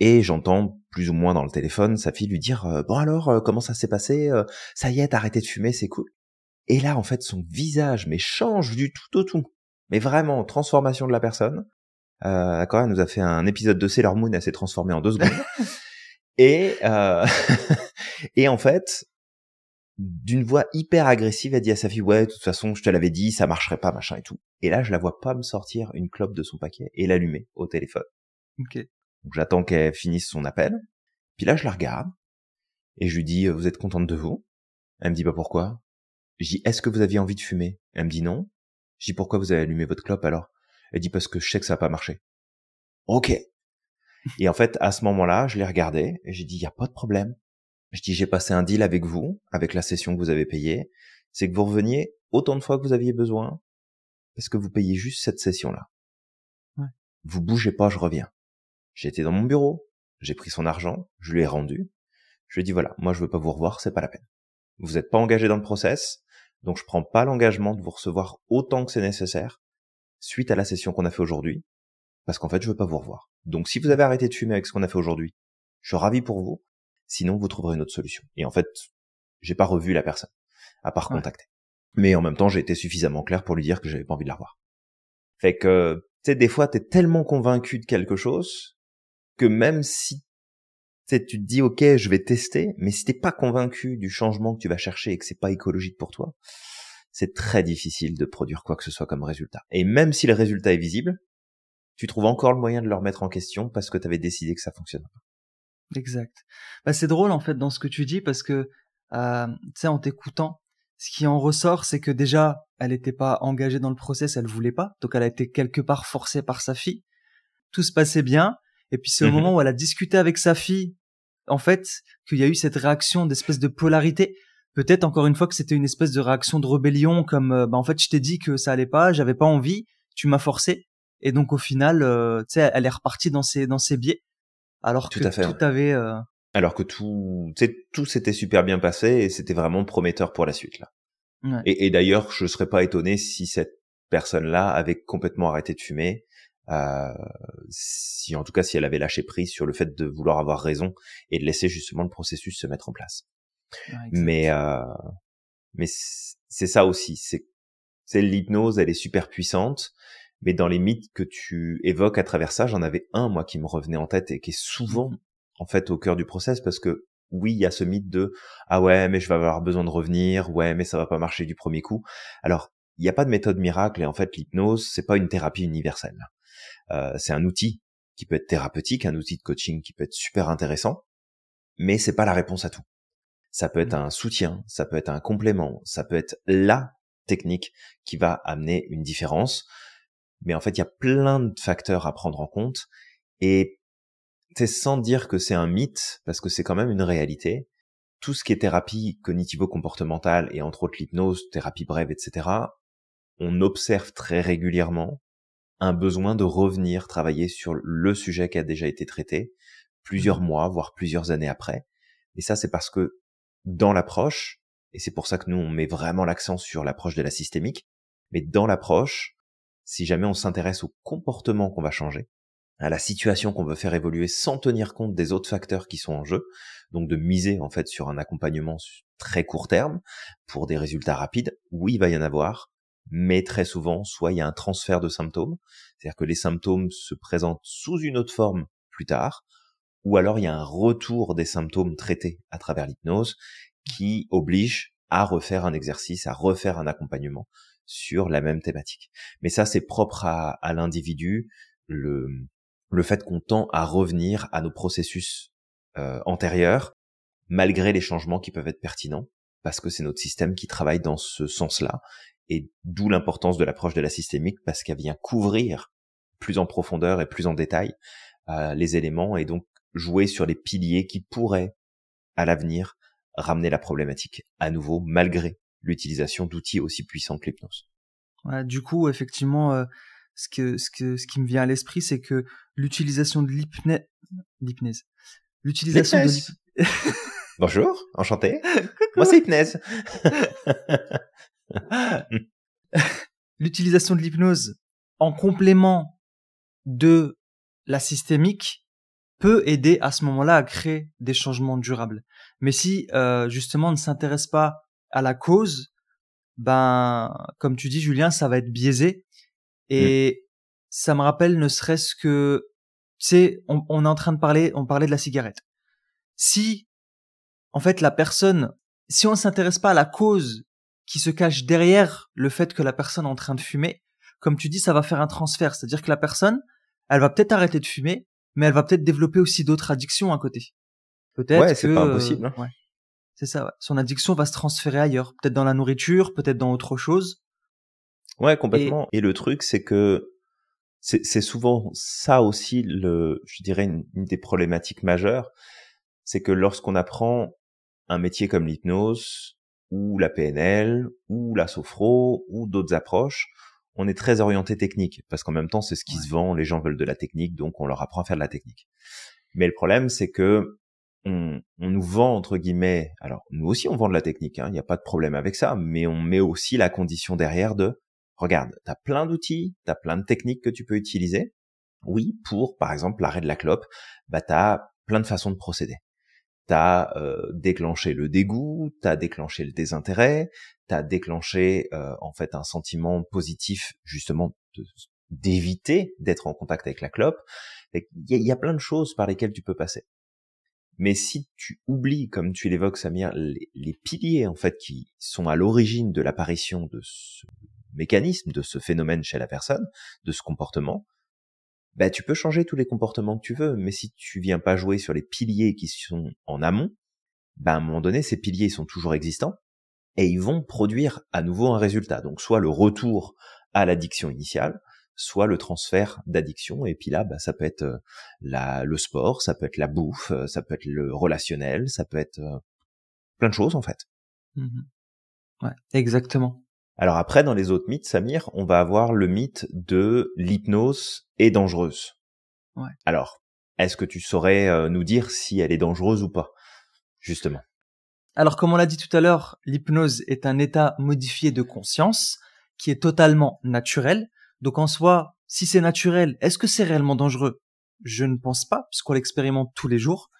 et j'entends plus ou moins dans le téléphone sa fille lui dire euh, bon alors euh, comment ça s'est passé euh, ça y est t'as arrêté de fumer c'est cool et là en fait son visage mais change du tout au tout mais vraiment transformation de la personne. Euh, quand elle nous a fait un épisode de Sailor Moon elle s'est transformée en deux secondes. Et et en fait d'une voix hyper agressive elle dit à sa fille ouais de toute façon je te l'avais dit ça marcherait pas machin et tout et là je la vois pas me sortir une clope de son paquet et l'allumer au téléphone. Ok donc j'attends qu'elle finisse son appel. Puis là, je la regarde. Et je lui dis, vous êtes contente de vous? Elle me dit, pas bah, pourquoi? Je dis, est-ce que vous aviez envie de fumer? Elle me dit non. Je dis, pourquoi vous avez allumé votre clope alors? Elle dit, parce que je sais que ça n'a pas marché. Ok. Et en fait, à ce moment-là, je l'ai regardé et j'ai dit, il y a pas de problème. Je dis, j'ai passé un deal avec vous, avec la session que vous avez payée. C'est que vous reveniez autant de fois que vous aviez besoin, parce que vous payez juste cette session-là. Ouais. Vous bougez pas, je reviens. J'étais dans mon bureau, j'ai pris son argent, je lui ai rendu. Je lui ai dit voilà, moi je veux pas vous revoir, c'est pas la peine. Vous n'êtes pas engagé dans le process, donc je prends pas l'engagement de vous recevoir autant que c'est nécessaire suite à la session qu'on a fait aujourd'hui, parce qu'en fait je veux pas vous revoir. Donc si vous avez arrêté de fumer avec ce qu'on a fait aujourd'hui, je suis ravi pour vous. Sinon vous trouverez une autre solution. Et en fait, j'ai pas revu la personne, à part contacter. Mais en même temps, j'ai été suffisamment clair pour lui dire que j'avais pas envie de la revoir. Fait que, tu sais, des fois, t'es tellement convaincu de quelque chose que même si tu te dis ok je vais tester, mais si t'es pas convaincu du changement que tu vas chercher et que c'est pas écologique pour toi, c'est très difficile de produire quoi que ce soit comme résultat. Et même si le résultat est visible, tu trouves encore le moyen de le remettre en question parce que tu avais décidé que ça fonctionne. Exact. Bah, c'est drôle en fait dans ce que tu dis parce que euh, tu sais en t'écoutant, ce qui en ressort, c'est que déjà, elle n'était pas engagée dans le process, elle voulait pas, donc elle a été quelque part forcée par sa fille. Tout se passait bien, et puis c'est au mhm. moment où elle a discuté avec sa fille, en fait, qu'il y a eu cette réaction d'espèce de polarité. Peut-être encore une fois que c'était une espèce de réaction de rébellion, comme euh, bah en fait je t'ai dit que ça allait pas, j'avais pas envie, tu m'as forcé, et donc au final, euh, tu sais, elle est repartie dans ses dans ses biais, alors que tout avait euh, alors que tout, tout s'était super bien passé et c'était vraiment prometteur pour la suite là. Et, et d'ailleurs, je serais pas étonné si cette personne-là avait complètement arrêté de fumer, euh, si en tout cas si elle avait lâché prise sur le fait de vouloir avoir raison et de laisser justement le processus se mettre en place. mais euh, mais c'est ça aussi, c'est c'est l'hypnose, elle est super puissante. Mais dans les mythes que tu évoques à travers ça, j'en avais un moi qui me revenait en tête et qui est souvent mmh en fait au cœur du process parce que oui, il y a ce mythe de ah ouais, mais je vais avoir besoin de revenir, ouais, mais ça va pas marcher du premier coup. Alors, il n'y a pas de méthode miracle et en fait l'hypnose, c'est pas une thérapie universelle. Euh, c'est un outil qui peut être thérapeutique, un outil de coaching qui peut être super intéressant, mais c'est pas la réponse à tout. Ça peut être mmh. un soutien, ça peut être un complément, ça peut être la technique qui va amener une différence. Mais en fait, il y a plein de facteurs à prendre en compte et c'est sans dire que c'est un mythe, parce que c'est quand même une réalité. Tout ce qui est thérapie cognitivo-comportementale et entre autres l'hypnose, thérapie brève, etc., on observe très régulièrement un besoin de revenir travailler sur le sujet qui a déjà été traité plusieurs mmh. mois, voire plusieurs années après. Et ça, c'est parce que dans l'approche, et c'est pour ça que nous, on met vraiment l'accent sur l'approche de la systémique, mais dans l'approche, si jamais on s'intéresse au comportement qu'on va changer, à la situation qu'on veut faire évoluer sans tenir compte des autres facteurs qui sont en jeu, donc de miser en fait sur un accompagnement très court terme pour des résultats rapides, oui, il va y en avoir, mais très souvent, soit il y a un transfert de symptômes, c'est-à-dire que les symptômes se présentent sous une autre forme plus tard, ou alors il y a un retour des symptômes traités à travers l'hypnose qui oblige à refaire un exercice, à refaire un accompagnement sur la même thématique. Mais ça, c'est propre à, l'individu. Le, le fait qu'on tend à revenir à nos processus euh, antérieurs, malgré les changements qui peuvent être pertinents, parce que c'est notre système qui travaille dans ce sens-là, et d'où l'importance de l'approche de la systémique, parce qu'elle vient couvrir plus en profondeur et plus en détail euh, les éléments, et donc jouer sur les piliers qui pourraient, à l'avenir, ramener la problématique à nouveau, malgré l'utilisation d'outils aussi puissants que l'hypnose. du coup, effectivement, euh, ce que ce que ce qui me vient à l'esprit, c'est que l'utilisation de l'hypnèse, l'utilisation de Bonjour, enchanté. Moi c'est hypnèse. l'utilisation de l'hypnose en complément de la systémique peut aider à ce moment-là à créer des changements durables. Mais si euh, justement on ne s'intéresse pas à la cause, ben comme tu dis Julien, ça va être biaisé Mmh. Et ça me rappelle ne serait-ce que, tu sais, on, on, est en train de parler, on parlait de la cigarette. Si, en fait, la personne, si on ne s'intéresse pas à la cause qui se cache derrière le fait que la personne est en train de fumer, comme tu dis, ça va faire un transfert. C'est-à-dire que la personne, elle va peut-être arrêter de fumer, mais elle va peut-être développer aussi d'autres addictions à côté. Peut-être. Ouais, c'est pas impossible. Hein. ouais. C'est ça. Ouais. Son addiction va se transférer ailleurs, peut-être dans la nourriture, peut-être dans autre chose. Ouais, complètement. Et, le truc, c'est que c'est souvent ça aussi, le, je dirais, une, des problématiques majeures, c'est que lorsqu'on apprend un métier comme l'hypnose, ou la PNL, ou la sophro, ou d'autres approches, on est très orienté technique, parce qu'en même temps, c'est ce qui se vend, les gens veulent de la technique, donc on leur apprend à faire de la technique. Mais le problème, c'est que on, on, nous vend entre guillemets, alors nous aussi on vend de la technique, hein, il n'y a pas de problème avec ça, mais on met aussi la condition derrière de regarde, tu as plein d'outils, tu as plein de techniques que tu peux utiliser. Oui, pour par exemple l'arrêt de la clope, bah tu as plein de façons de procéder. Tu as euh, déclenché le dégoût, tu as déclenché le désintérêt, tu as déclenché euh, en fait un sentiment positif justement d'éviter d'être en contact avec la clope. Il y, a plein de choses par lesquelles tu peux passer. Mais si tu oublies, comme tu l'évoques Samir, les, les, piliers en fait qui sont à l'origine de l'apparition de ce mécanisme de ce phénomène chez la personne, de ce comportement, bah, tu peux changer tous les comportements que tu veux, mais si tu viens pas jouer sur les piliers qui sont en amont, bah, à un moment donné, ces piliers sont toujours existants, et ils vont produire à nouveau un résultat. Donc soit le retour à l'addiction initiale, soit le transfert d'addiction. Et puis là, bah, ça peut être euh, le sport, ça peut être la bouffe, euh, ça peut être le relationnel, ça peut être euh, plein de choses en fait. Mmh ouais, exactement. Alors après, dans les autres mythes, Samir, on va avoir le mythe de l'hypnose est dangereuse. Ouais. Alors, est-ce que tu saurais nous dire si elle est dangereuse ou pas, justement? Alors, comme on l'a dit tout à l'heure, l'hypnose est un état modifié de conscience qui est totalement naturel. Donc en soi, si c'est naturel, est-ce que c'est réellement dangereux? Je ne pense pas, puisqu'on l'expérimente tous les jours.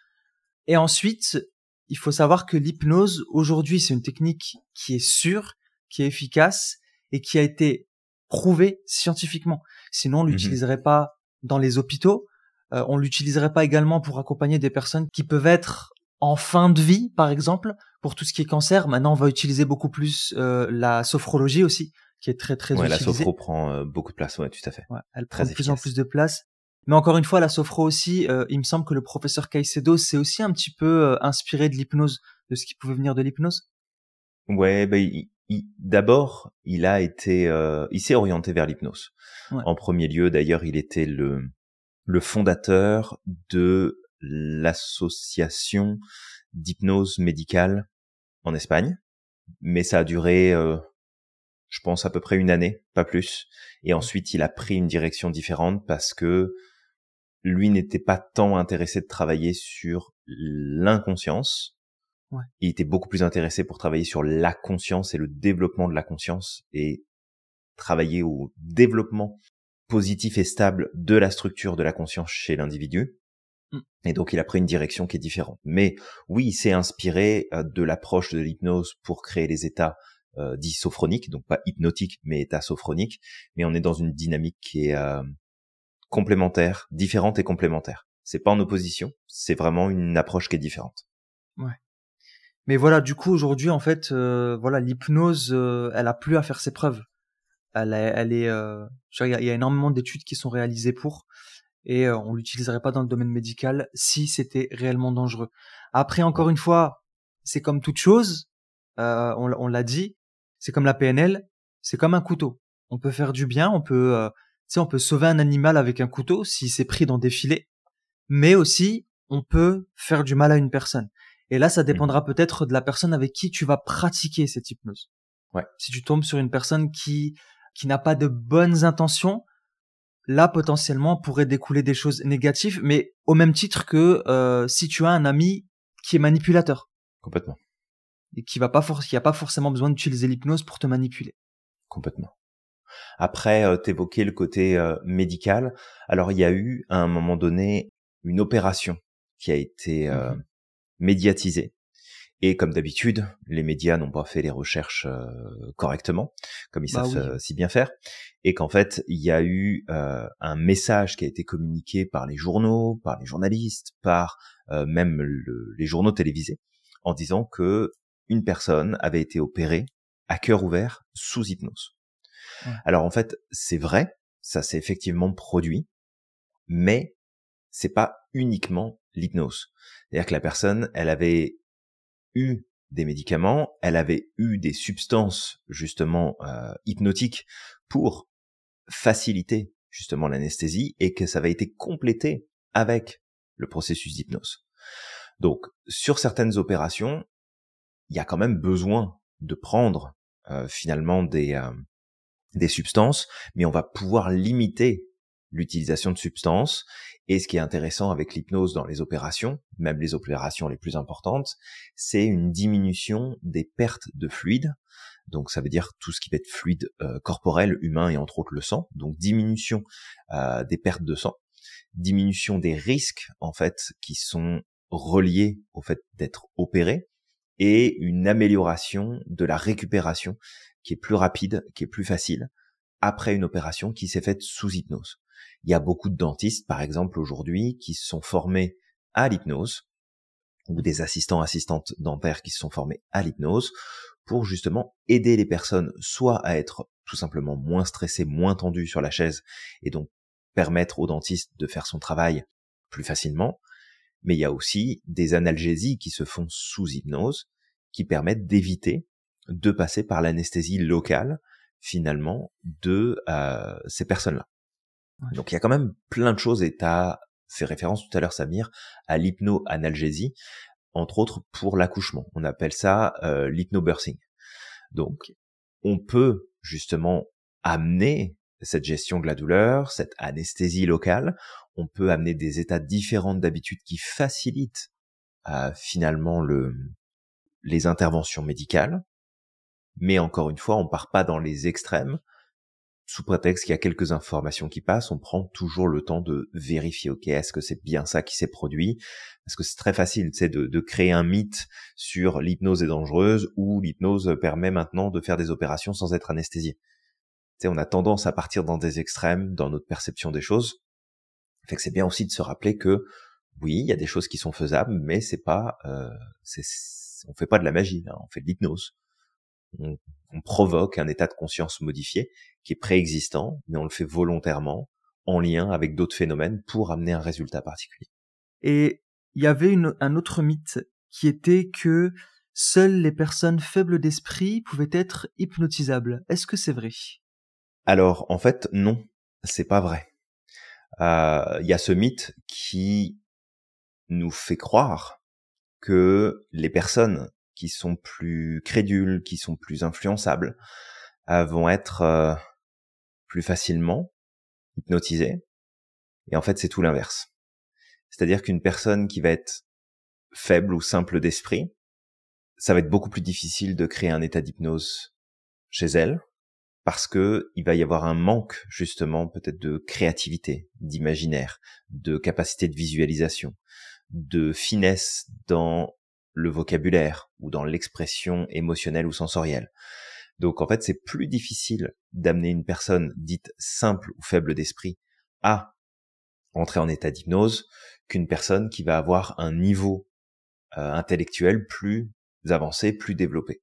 Et ensuite, il faut savoir que l'hypnose, aujourd'hui, c'est une technique qui est sûre, qui est efficace et qui a été prouvée scientifiquement. Sinon, on mhm. l'utiliserait pas dans les hôpitaux. Euh, on l'utiliserait pas également pour accompagner des personnes qui peuvent être en fin de vie, par exemple, pour tout ce qui est cancer. Maintenant, on va utiliser beaucoup plus euh, la sophrologie aussi, qui est très très ouais, utilisée. La sophro prend euh, beaucoup de place, ouais, tout à fait. Ouais, elle prend de plus en plus de place. Mais encore une fois, la sophro aussi, euh, il me semble que le professeur Caicedo s'est aussi un petit peu inspiré de l'hypnose, de ce qui pouvait venir de l'hypnose. Ouais, ben d'abord, il a été, il s'est orienté vers l'hypnose. En premier lieu, d'ailleurs, il était le le fondateur de l'association d'hypnose médicale en Espagne, mais ça a duré je pense à peu près une année, pas plus. Et ensuite, il a pris une direction différente parce que lui n'était pas tant intéressé de travailler sur l'inconscience. Ouais. Il était beaucoup plus intéressé pour travailler sur la conscience et le développement de la conscience et travailler au développement positif et stable de la structure de la conscience chez l'individu. Mm. Et donc il a pris une direction qui est différente. Mais oui, il s'est inspiré euh, de l'approche de l'hypnose pour créer les états euh, dit sophronique, donc pas hypnotique, mais état sophronique. Mais on est dans une dynamique qui est euh, complémentaire, différente et complémentaire. C'est pas en opposition, c'est vraiment une approche qui est différente. Ouais. Mais voilà, du coup aujourd'hui en fait, euh, voilà, l'hypnose, euh, elle a plus à faire ses preuves. Elle, elle est, euh, il y, a énormément d'études qui sont réalisées pour, et on l'utiliserait pas dans le domaine médical si c'était réellement dangereux. Après, encore une fois, c'est comme toute chose, on, l'a dit, c'est comme la PNL, c'est comme un couteau. On peut faire du bien, on peut, on peut sauver un animal avec un couteau si c'est pris dans des filets, mais aussi on peut faire du mal à une personne. Et là, ça dépendra mmh. peut-être de la personne avec qui tu vas pratiquer cette hypnose. Ouais. Si tu tombes sur une personne qui qui n'a pas de bonnes intentions, là potentiellement pourrait découler des choses négatives, mais au même titre que euh, si tu as un ami qui est manipulateur. Complètement et qui va pas qui a pas forcément besoin d'utiliser l'hypnose pour te manipuler. Complètement. Après, euh, t'évoquais le côté euh, médical. Alors, il y a eu à un moment donné une opération qui a été euh, mmh médiatisée. Et comme d'habitude, les médias n'ont pas fait les recherches euh, correctement, comme ils bah savent si bien faire, et qu'en fait, il y a eu un message qui a été communiqué par les journaux, par les journalistes, par même les journaux télévisés, en disant que une personne avait été opérée à cœur ouvert sous hypnose. Alors en fait, c'est vrai, ça s'est effectivement produit, mais c'est pas uniquement l'hypnose. C'est-à-dire que la personne, elle avait eu des médicaments, elle avait eu des substances justement euh, hypnotiques pour faciliter justement l'anesthésie et que ça avait été complété avec le processus d'hypnose. Donc sur certaines opérations, il y a quand même besoin de prendre euh, finalement des, euh, des substances, mais on va pouvoir limiter l'utilisation de substances. Et ce qui est intéressant avec l'hypnose dans les opérations, même les opérations les plus importantes, c'est une diminution des pertes de fluide. Donc ça veut dire tout ce qui va être fluide euh, corporel, humain et entre autres le sang. Donc diminution des pertes de sang, diminution des risques en fait qui sont reliés au fait d'être opéré et une amélioration de la récupération qui est plus rapide, qui est plus facile après une opération qui s'est faite sous hypnose. Il y a beaucoup de dentistes, par exemple, aujourd'hui, qui se sont formés à l'hypnose, ou des assistants assistantes dentaires qui se sont formés à l'hypnose, pour justement aider les personnes soit à être tout simplement moins stressées, moins tendues sur la chaise, et donc permettre au dentiste de faire son travail plus facilement, mais il y a aussi des analgésies qui se font sous hypnose, qui permettent d'éviter de passer par l'anesthésie locale finalement de euh, ces personnes-là. Donc il y a quand même plein de choses et tu as fait référence tout à l'heure Samir à l'hypno-analgésie, entre autres pour l'accouchement. On appelle ça euh, l'hypnobirthing. Donc on peut justement amener cette gestion de la douleur, cette anesthésie locale, on peut amener des états différents d'habitude qui facilitent euh, finalement le, les interventions médicales. Mais encore une fois, on part pas dans les extrêmes. Sous prétexte qu'il y a quelques informations qui passent, on prend toujours le temps de vérifier, ok, est-ce que c'est bien ça qui s'est produit? Parce que c'est très facile, tu de, de créer un mythe sur l'hypnose est dangereuse ou l'hypnose permet maintenant de faire des opérations sans être anesthésié. Tu on a tendance à partir dans des extrêmes dans notre perception des choses. Fait que c'est bien aussi de se rappeler que oui, il y a des choses qui sont faisables, mais c'est pas, euh, c'est, on fait pas de la magie, on fait de l'hypnose. On, provoque un état de conscience modifié qui est préexistant, mais on le fait volontairement en lien avec d'autres phénomènes pour amener un résultat particulier. Et il y avait un autre mythe qui était que seules les personnes faibles d'esprit pouvaient être hypnotisables. Est-ce que c'est vrai? Alors en fait non, c'est pas vrai. Euh, il y a ce mythe qui nous fait croire que les personnes qui sont plus crédules, qui sont plus influençables, euh, vont être euh, plus facilement hypnotisées. Et en fait, c'est tout l'inverse. C'est-à-dire qu'une personne qui va être faible ou simple d'esprit, ça va être beaucoup plus difficile de créer un état d'hypnose chez elle, parce que il va y avoir un manque justement peut-être de créativité, d'imaginaire, de capacité de visualisation, de finesse dans le vocabulaire ou dans l'expression émotionnelle ou sensorielle. Donc en fait, c'est plus difficile d'amener une personne dite simple ou faible d'esprit à entrer en état d'hypnose qu'une personne qui va avoir un niveau euh, intellectuel plus avancé, plus développé.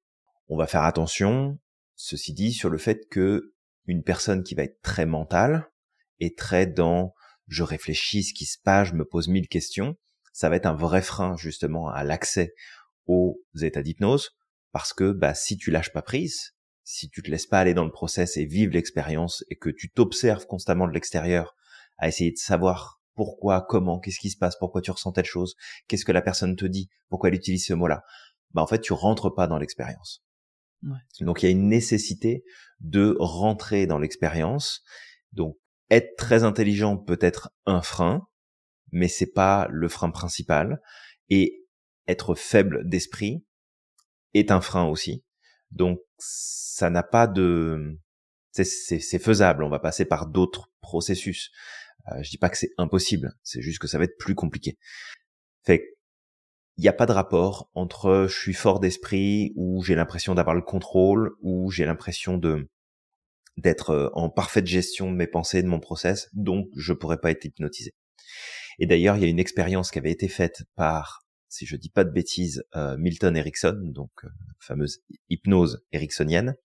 On va faire attention Ceci dit, sur le fait que une personne qui va être très mentale et très dans je réfléchis ce qui se passe, je me pose mille questions, ça va être un vrai frein justement à l'accès aux états d'hypnose parce que bah si tu lâches pas prise, si tu te laisses pas aller dans le process et vivre l'expérience et que tu t'observes constamment de l'extérieur à essayer de savoir pourquoi, comment, qu'est-ce qui se passe, pourquoi tu ressens telle chose, qu'est-ce que la personne te dit, pourquoi elle utilise ce mot-là, bah en fait tu rentres pas dans l'expérience. Donc il y a une nécessité de rentrer dans l'expérience. Donc être très intelligent peut être un frein, mais c'est pas le frein principal. Et être faible d'esprit est un frein aussi. Donc ça n'a pas de, c'est faisable. On va passer par d'autres processus. Euh, je dis pas que c'est impossible. C'est juste que ça va être plus compliqué. Fait il n'y a pas de rapport entre je suis fort d'esprit ou j'ai l'impression d'avoir le contrôle ou j'ai l'impression de d'être euh, en parfaite gestion de mes pensées, de mon process, donc je pourrais pas être hypnotisé. Et d'ailleurs, il y a une expérience qui avait été faite par, si je dis pas de bêtises, euh, Milton Erickson, donc euh, fameuse hypnose ericksonienne,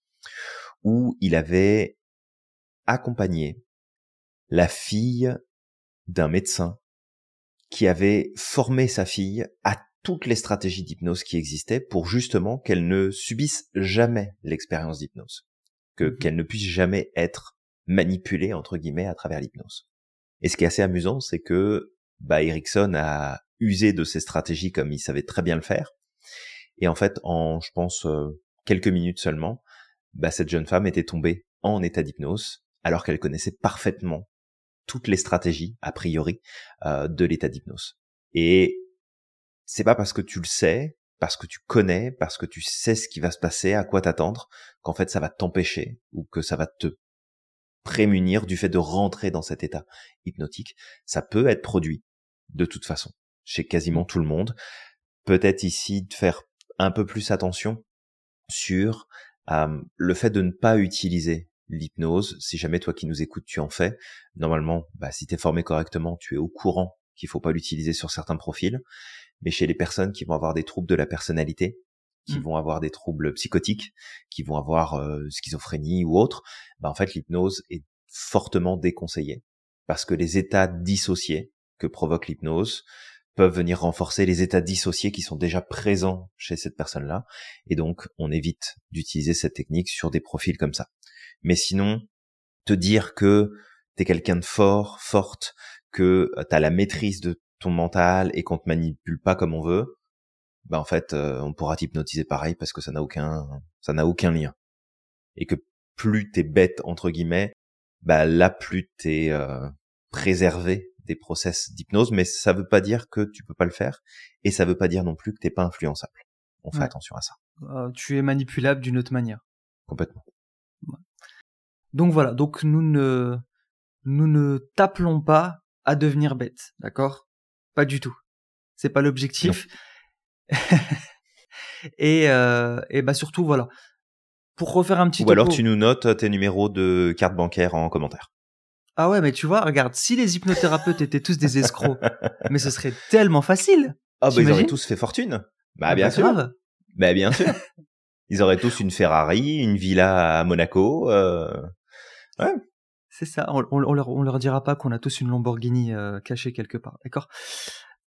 où il avait accompagné la fille d'un médecin qui avait formé sa fille à toutes les stratégies d'hypnose qui existaient pour justement qu'elle ne subisse jamais l'expérience d'hypnose, que mhm. qu'elle ne puisse jamais être manipulée entre guillemets à travers l'hypnose. Et ce qui est assez amusant, c'est que bah, Erickson a usé de ces stratégies comme il savait très bien le faire. Et en fait, en je pense euh, quelques minutes seulement, bah, cette jeune femme était tombée en état d'hypnose alors qu'elle connaissait parfaitement toutes les stratégies a priori euh, de l'état d'hypnose. Et c'est pas parce que tu le sais, parce que tu connais, parce que tu sais ce qui va se passer, à quoi t'attendre, qu'en fait ça va t'empêcher ou que ça va te prémunir du fait de rentrer dans cet état hypnotique. Ça peut être produit de toute façon chez quasiment tout le monde. Peut-être ici de faire un peu plus attention sur euh, le fait de ne pas utiliser l'hypnose. Si jamais toi qui nous écoutes, tu en fais, normalement, bah, si tu es formé correctement, tu es au courant qu'il faut pas l'utiliser sur certains profils mais chez les personnes qui vont avoir des troubles de la personnalité, qui mmh. vont avoir des troubles psychotiques, qui vont avoir euh, schizophrénie ou autre, bah en fait l'hypnose est fortement déconseillée parce que les états dissociés que provoque l'hypnose peuvent venir renforcer les états dissociés qui sont déjà présents chez cette personne-là. Et donc, on évite d'utiliser cette technique sur des profils comme ça. Mais sinon, te dire que t'es quelqu'un de fort, forte, que t'as la maîtrise de ton mental et qu'on te manipule pas comme on veut, bah en fait, euh, on pourra t'hypnotiser pareil parce que ça n'a aucun, ça n'a aucun lien. Et que plus t'es bête entre guillemets, bah là plus t'es euh, préservé des process d'hypnose, mais ça veut pas dire que tu peux pas le faire, et ça veut pas dire non plus que t'es pas influençable. On fait attention à ça. Euh, tu es manipulable d'une autre manière. Complètement. Donc voilà, donc nous ne nous ne t'appelons pas à devenir bête, d'accord? Pas du tout. C'est pas l'objectif. et euh, et bah surtout voilà. Pour refaire un petit Ou alors tu nous notes tes numéros de carte bancaire en commentaire. Ah ouais, mais tu vois, regarde, si les hypnothérapeutes étaient tous des escrocs, mais ce serait tellement facile. Ah bah ils auraient tous fait fortune. Bah ah, bien bah, sûr. Bah bien sûr. ils auraient tous une Ferrari, une villa à Monaco. Euh... Ouais. C'est ça. On, on, leur, on leur dira pas qu'on a tous une Lamborghini euh, cachée quelque part, d'accord?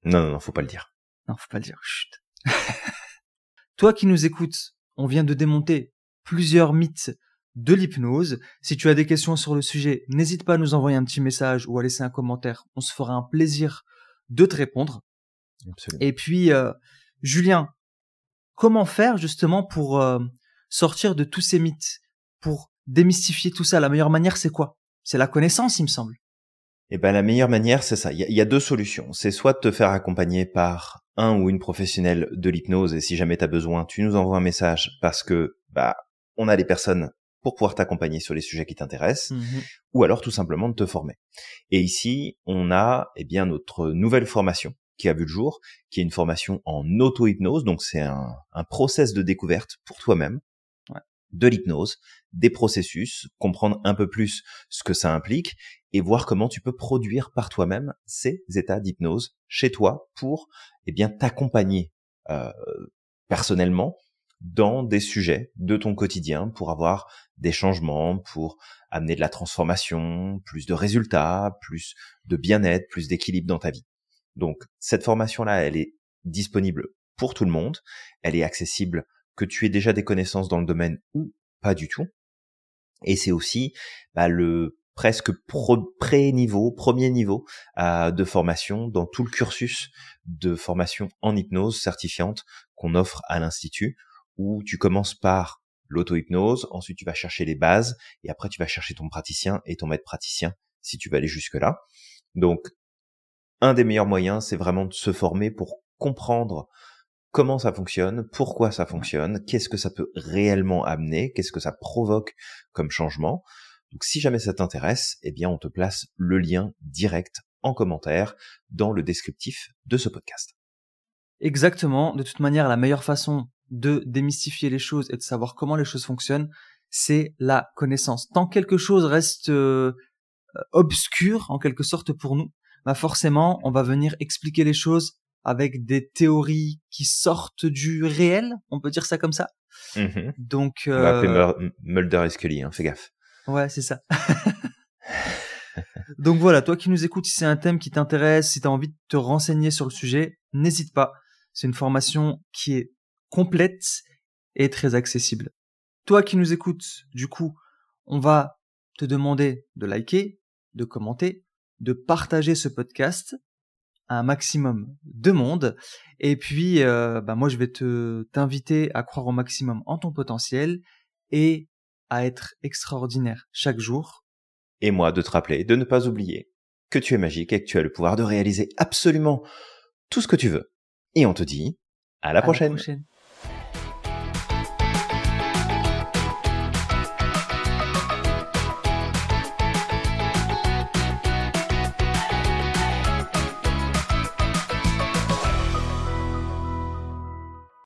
Non, non, non, faut pas le dire. Non, faut pas le dire. Chut. Toi qui nous écoutes, on vient de démonter plusieurs mythes de l'hypnose. Si tu as des questions sur le sujet, n'hésite pas à nous envoyer un petit message ou à laisser un commentaire. On se fera un plaisir de te répondre. Et puis, euh, Julien, comment faire justement pour euh, sortir de tous ces mythes, pour démystifier tout ça? La meilleure manière, c'est quoi? C'est la connaissance, il me semble. Eh ben, la meilleure manière, c'est ça. Il y, a deux solutions. C'est soit de te faire accompagner par un ou une professionnelle de l'hypnose, et si jamais tu as besoin, tu nous envoies un message parce que bah on a les personnes pour pouvoir t'accompagner sur les sujets qui t'intéressent, mmh ou alors tout simplement de te former. Et ici, on a eh bien notre nouvelle formation qui a vu le jour, qui est une formation en auto-hypnose, donc c'est un, un process de découverte pour toi-même, de l'hypnose, des processus, comprendre un peu plus ce que ça implique et voir comment tu peux produire par toi-même ces états d'hypnose chez toi pour eh bien t'accompagner euh, personnellement dans des sujets de ton quotidien pour avoir des changements, pour amener de la transformation, plus de résultats, plus de bien-être, plus d'équilibre dans ta vie. Donc cette formation-là, elle est disponible pour tout le monde, elle est accessible que tu aies déjà des connaissances dans le domaine ou pas du tout. Et c'est aussi bah, le presque pré-niveau, premier niveau euh, de formation dans tout le cursus de formation en hypnose certifiante qu'on offre à l'Institut où tu commences par l'auto-hypnose, ensuite tu vas chercher les bases, et après tu vas chercher ton praticien et ton maître praticien si tu vas aller jusque-là. Donc, un des meilleurs moyens, c'est vraiment de se former pour comprendre comment ça fonctionne, pourquoi ça fonctionne, qu'est-ce que ça peut réellement amener, qu'est-ce que ça provoque comme changement. Donc si jamais ça t'intéresse, eh bien on te place le lien direct en commentaire dans le descriptif de ce podcast. Exactement. De toute manière, la meilleure façon de démystifier les choses et de savoir comment les choses fonctionnent, c'est la connaissance. Tant que quelque chose reste euh, obscur en quelque sorte pour nous, bah forcément, on va venir expliquer les choses avec des théories qui sortent du réel, on peut dire ça comme ça. Mm-hmm. Donc, euh... on va appeler Mulder et Scully, hein, fais gaffe. Ouais, c'est ça. Donc voilà, toi qui nous écoutes, si c'est un thème qui t'intéresse, si tu as envie de te renseigner sur le sujet, n'hésite pas. C'est une formation qui est complète et très accessible. Toi qui nous écoutes, du coup, on va te demander de liker, de commenter, de partager ce podcast à un maximum de monde. Et puis, euh, bah moi, je vais te t'inviter à croire au maximum en ton potentiel et à être extraordinaire chaque jour. Et moi, de te rappeler de ne pas oublier que tu es magique et que tu as le pouvoir de réaliser absolument tout ce que tu veux. Et on te dit à la prochaine.